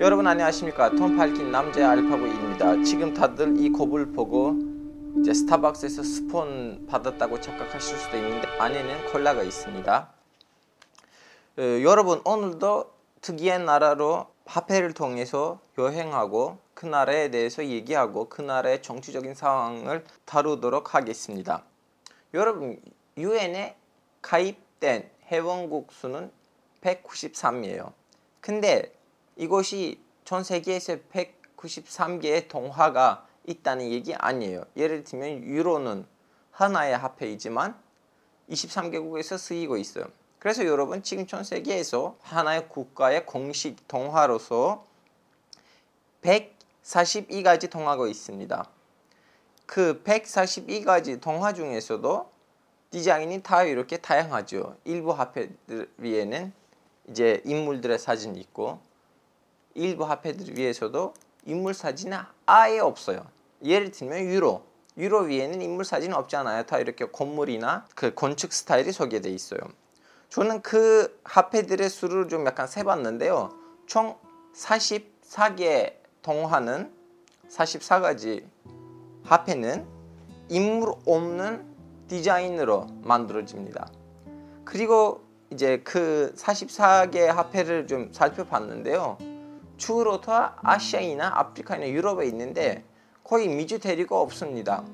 여러분 안녕하십니까? 톰 팔킨 남자 알파고입니다. 지금 다들 이 컵을 보고 이제 스타벅스에서 스폰 받았다고 착각하실 수도 있는데 안에는 콜라가 있습니다. 어, 여러분 오늘도 특이한 나라로 화폐를 통해서 여행하고 그 나라에 대해서 얘기하고 그 나라의 정치적인 상황을 다루도록 하겠습니다. 여러분 유엔에 가입된 회원국 수는 193이에요. 근데 이것이 전 세계에서 193개의 동화가 있다는 얘기 아니에요. 예를 들면 유로는 하나의 화폐이지만 23개국에서 쓰이고 있어요. 그래서 여러분 지금 전 세계에서 하나의 국가의 공식 동화로서 142가지 동화가 있습니다. 그 142가지 동화 중에서도 디자인이 다 이렇게 다양하죠. 일부 화폐들 위에는 이제 인물들의 사진이 있고 일부 화폐들 위에서도 인물 사진은 아예 없어요. 예를 들면 유로. 유로 위에는 인물 사진은 없잖아요. 다 이렇게 건물이나 그 건축 스타일이 소개돼 있어요. 저는 그 화폐들의 수를 좀 약간 세봤는데요. 총 44개 동화는 44가지 화폐는 인물 없는 디자인으로 만들어집니다. 그리고 이제 그 44개 화폐를 좀 살펴봤는데요. 주로 다 아시아이나 아프리카나 유럽에 있는데 거의 미주 대륙가 없습니다.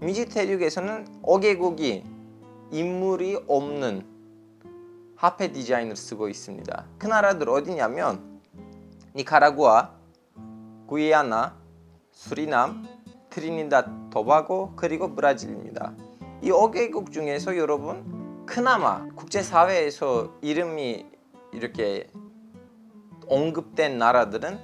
미주 대륙에서는 5개국이 인물이 없는 화폐 디자인을 쓰고 있습니다. 그 나라들 어디냐면 니카라구아, 구이아나, 수리남, 트리니다 토바고 그리고 브라질입니다. 이 5개국 중에서 여러분 그나마 국제사회에서 이름이 이렇게 언급된 나라들은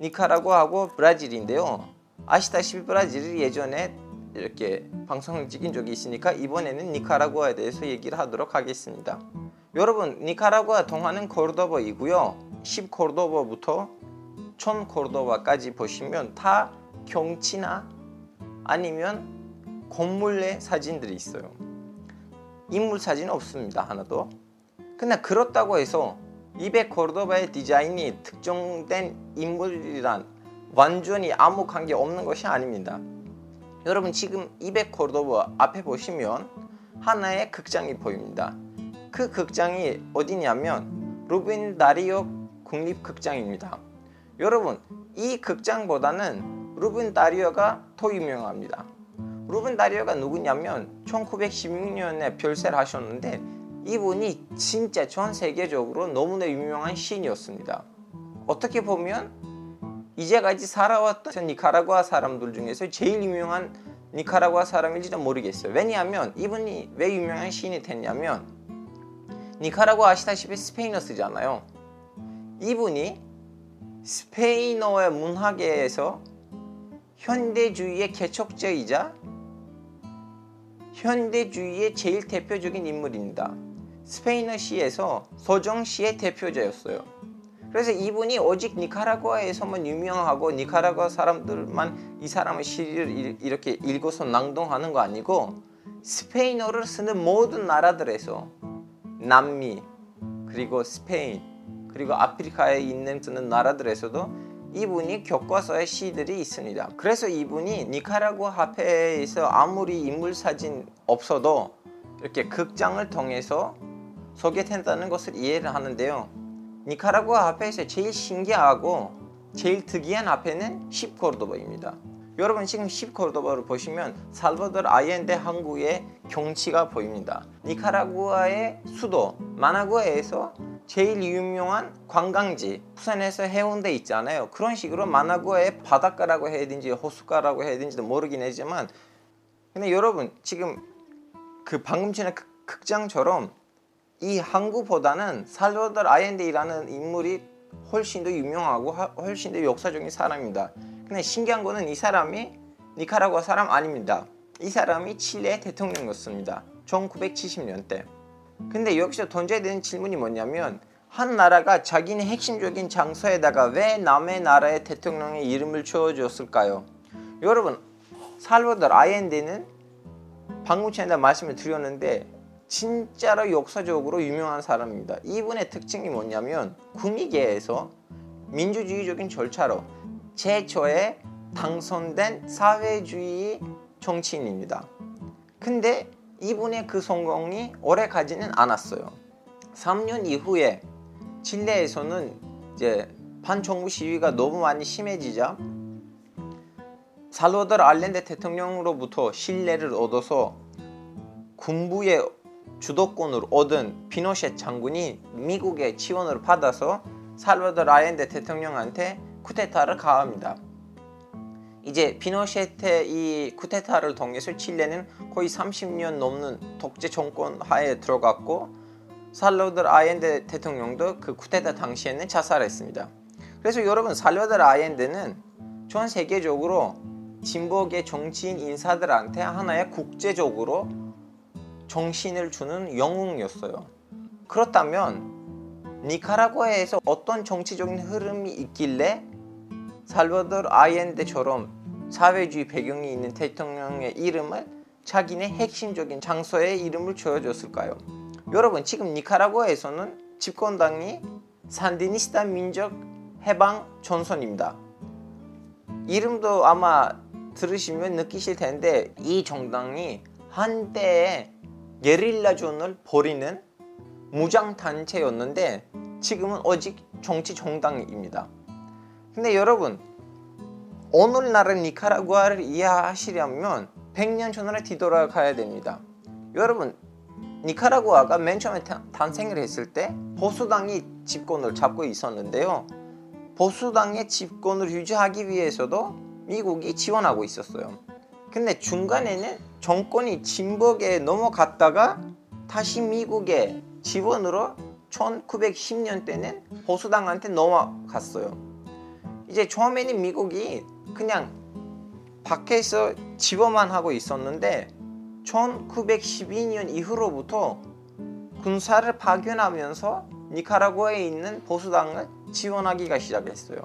니카라구아하고 브라질인데요. 아시다시피 브라질이 예전에 이렇게 방송을 찍은 적이 있으니까 이번에는 니카라구아에 대해서 얘기를 하도록 하겠습니다. 여러분 니카라구아 동화는 코르도바이고요. 10 코르도바부터 1000 코르도바까지 보시면 다 경치나 아니면 건물의 사진들이 있어요. 인물 사진 없습니다. 하나도. 근데 그렇다고 해서 200코르도바의 디자인이 특정된 인물이란 완전히 아무 관계 없는 것이 아닙니다. 여러분 지금 200코르도바 앞에 보시면 하나의 극장이 보입니다. 그 극장이 어디냐면 루빈 다리오 국립극장입니다. 여러분 이 극장보다는 루빈 다리오가 더 유명합니다. 루빈 다리오가 누구냐면 1916년에 별세를 하셨는데 이분이 진짜 전 세계적으로 너무나 유명한 시인이었습니다. 어떻게 보면 이제까지 살아왔던 니카라구아 사람들 중에서 제일 유명한 니카라구아 사람일지도 모르겠어요. 왜냐하면 이분이 왜 유명한 시인이 됐냐면 니카라구아 아시다시피 스페인어 쓰잖아요. 이분이 스페인어의 문학계에서 현대주의의 개척자이자 현대주의의 제일 대표적인 인물입니다. 스페인어 시에서 서정 시의 대표자였어요. 그래서 이분이 오직 니카라구아에서만 유명하고 니카라구아 사람들만 이 사람의 시를 이렇게 읽어서 낭동하는 거 아니고 스페인어를 쓰는 모든 나라들에서 남미 그리고 스페인 그리고 아프리카에 있는 쓰는 나라들에서도 이분이 교과서에 시들이 있습니다. 그래서 이분이 니카라구아 화폐에서 아무리 인물 사진 없어도 이렇게 극장을 통해서 소개된다는 것을 이해를 하는데요. 니카라구아 화폐에서 제일 신기하고 제일 특이한 화폐는 10코르도바입니다. 여러분 지금 10코르도바를 보시면 살바도르 아이엔데 항구의 경치가 보입니다. 니카라구아의 수도 마나구아에서 제일 유명한 관광지 부산에서 해운대 있잖아요. 그런 식으로 마나구아의 바닷가라고 해야 되는지 호숫가라고 해야 되는지도 모르긴 하지만 근데 여러분 지금 그 방금 전에 극장처럼 이 항구보다는 살바도르 아이엔데이라는 인물이 훨씬 더 유명하고 훨씬 더 역사적인 사람입니다. 근데 신기한 거는 이 사람이 니카라구아 사람 아닙니다. 이 사람이 칠레 대통령이었습니다. 1970년대. 근데 여기서 던져야 되는 질문이 뭐냐면 한 나라가 자기네 핵심적인 장소에다가 왜 남의 나라의 대통령의 이름을 지어줬을까요? 여러분 살바도르 아이엔데는 방금 전에 말씀을 드렸는데 진짜로 역사적으로 유명한 사람입니다. 이분의 특징이 뭐냐면 구미계에서 민주주의적인 절차로 최초의 당선된 사회주의 정치인입니다. 근데 이분의 그 성공이 오래 가지는 않았어요. 3년 이후에 칠레에서는 이제 반정부 시위가 너무 많이 심해지자 살로더 알렌데 대통령으로부터 신뢰를 얻어서 군부의 주도권을 얻은 피노셰 장군이 미국의 지원을 받아서 살로더 알렌데 대통령한테 쿠데타를 가합니다. 이제 피노셰트의 이 쿠데타를 통해서 칠레는 거의 30년 넘는 독재 정권 하에 들어갔고 살로더 아엔데 대통령도 그 쿠데타 당시에는 자살했습니다. 그래서 여러분 살로더 아엔데는 전 세계적으로 진보계 정치인 인사들한테 하나의 국제적으로 정신을 주는 영웅이었어요. 그렇다면 니카라과에서 어떤 정치적인 흐름이 있길래 살바도르 아이엔데처럼 사회주의 배경이 있는 대통령의 이름을 자기네 핵심적인 장소에 이름을 지어줬을까요? 여러분 지금 니카라과에서는 집권당이 산디니스타 민족 해방 전선입니다. 이름도 아마 들으시면 느끼실 텐데 이 정당이 한때에 게릴라전을 벌이는 무장 단체였는데 지금은 오직 정치 정당입니다. 근데 여러분 오늘날의 니카라구아를 이해하시려면 100년 전으로 뒤돌아가야 됩니다. 여러분 니카라구아가 맨 처음에 탄생을 했을 때 보수당이 집권을 잡고 있었는데요. 보수당의 집권을 유지하기 위해서도 미국이 지원하고 있었어요. 근데 중간에는 정권이 진복에 넘어갔다가 다시 미국의 지원으로 1910년 때는 보수당한테 넘어갔어요. 이제 처음에는 미국이 그냥 밖에서 지원만 하고 있었는데 1912년 이후로부터 군사를 파견하면서 니카라구아에 있는 보수당을 지원하기가 시작했어요.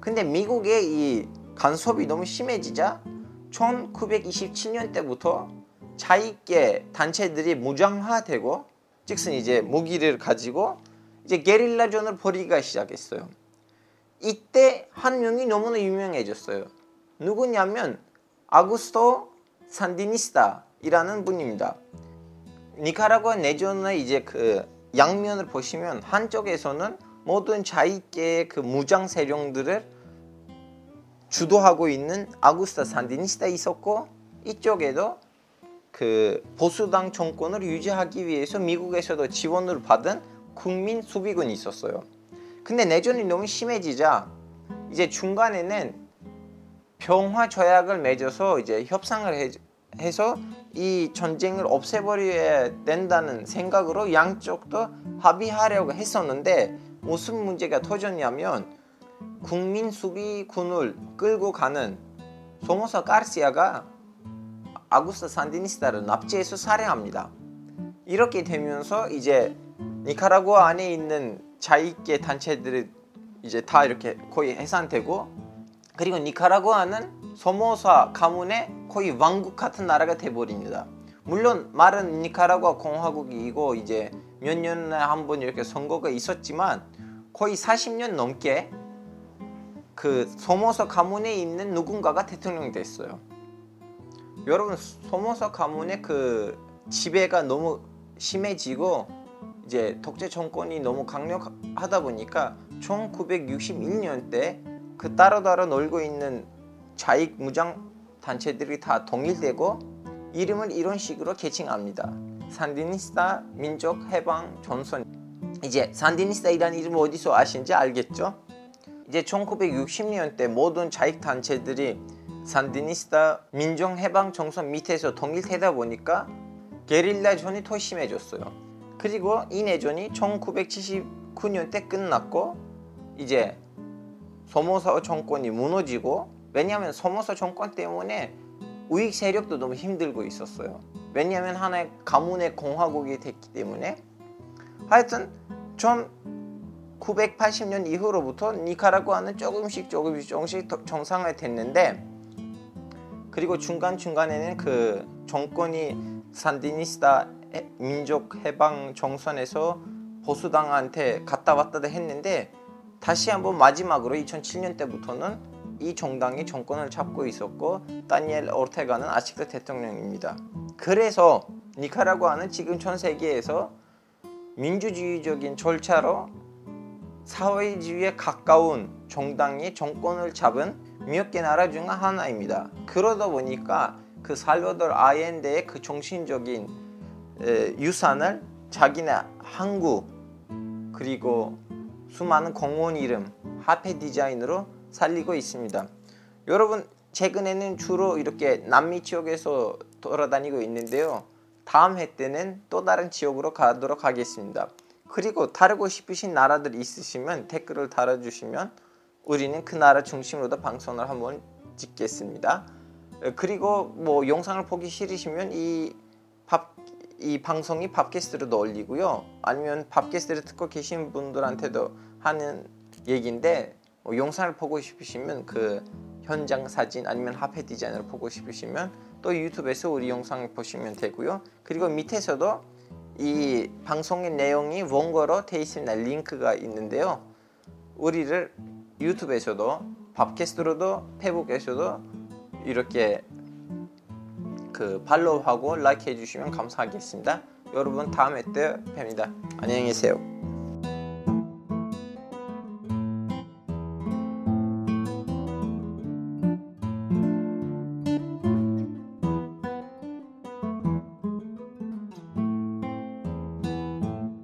근데 미국의 이 간섭이 너무 심해지자 1927년 때부터 자익계 단체들이 무장화되고 즉슨 이제 무기를 가지고 이제 게릴라전을 벌이기가 시작했어요. 이때 한 명이 너무나 유명해졌어요. 누구냐면 아구스토 산디니스타이라는 분입니다. 니카라과 내전의 이제 그 양면을 보시면 한쪽에서는 모든 자익계의 그 무장 세력들을 주도하고 있는 아구스타 산디니스타 있었고 이쪽에도 그 보수당 정권을 유지하기 위해서 미국에서도 지원을 받은 국민 수비군이 있었어요. 근데 내전이 너무 심해지자 이제 중간에는 평화 조약을 맺어서 이제 협상을 해, 해서 이 전쟁을 없애버려야 된다는 생각으로 양쪽도 합의하려고 했었는데 무슨 문제가 터졌냐면 국민 수비군을 끌고 가는 소모사 까르시아가 아구스타 산디니스타를 납치해서 살해합니다. 이렇게 되면서 이제 니카라구아 안에 있는 자익계 단체들이 이제 다 이렇게 거의 해산되고 그리고 니카라구아는 소모사 가문의 거의 왕국 같은 나라가 돼버립니다. 물론 말은 니카라구아 공화국이고 이제 몇 년에 한 번 이렇게 선거가 있었지만 거의 40년 넘게 그 소모서 가문에 있는 누군가가 대통령이 됐어요. 여러분 소모서 가문의 그 지배가 너무 심해지고 이제 독재 정권이 너무 강력하다 보니까 1961년 때 그 따로따로 놀고 있는 자익 무장 단체들이 다 동일되고 이름을 이런 식으로 개칭합니다. 산디니스타 민족 해방 전선 이제 산디니스타이라는 이름 어디서 아신지 알겠죠? 이제 1960년 대 모든 자익 단체들이 산디니스타 민족 해방 정선 밑에서 통일되다 보니까 게릴라전이 더 심해졌어요. 그리고 이 내전이 1979년 때 끝났고 이제 소모사 정권이 무너지고 왜냐하면 소모사 정권 때문에 우익 세력도 너무 힘들고 있었어요. 왜냐하면 하나의 가문의 공화국이 됐기 때문에 하여튼 1980년 이후로부터 니카라구아는 조금씩 조금씩 조금씩 정상화됐는데 그리고 중간중간에는 그 정권이 산디니스타 민족 해방 정선에서 보수당한테 갔다 왔다 했는데 다시 한번 마지막으로 2007년 때부터는 이 정당이 정권을 잡고 있었고 다니엘 오르테가는 아직도 대통령입니다. 그래서 니카라구아는 지금 전 세계에서 민주주의적인 절차로 사회주의에 가까운 정당이 정권을 잡은 몇개 나라 중 하나입니다. 그러다 보니까 그 살바도르 아엔데의 그 정신적인 에, 유산을 자기네 항구 그리고 수많은 공원 이름, 화폐 디자인으로 살리고 있습니다. 여러분 최근에는 주로 이렇게 남미 지역에서 돌아다니고 있는데요. 다음 해 때는 또 다른 지역으로 가도록 하겠습니다. 그리고 다르고 싶으신 나라들 있으시면 댓글을 달아주시면 우리는 그 나라 중심으로도 방송을 한번 찍겠습니다. 그리고 뭐 영상을 보기 싫으시면 이 밥, 이 방송이 팟캐스트로도 올리고요. 아니면 팟캐스트를 듣고 계신 분들한테도 하는 얘기인데 뭐 영상을 보고 싶으시면 그 현장 사진 아니면 화폐 디자인을 보고 싶으시면 또 유튜브에서 우리 영상을 보시면 되고요. 그리고 밑에서도 이 방송의 내용이 원고로 돼 있습니다. 링크가 있는데요. 우리를 유튜브에서도 팟캐스트로도 페북에서도 이렇게 그 팔로우하고 라이크 해 주시면 감사하겠습니다. 여러분 다음에 또 뵙니다. 안녕히 계세요.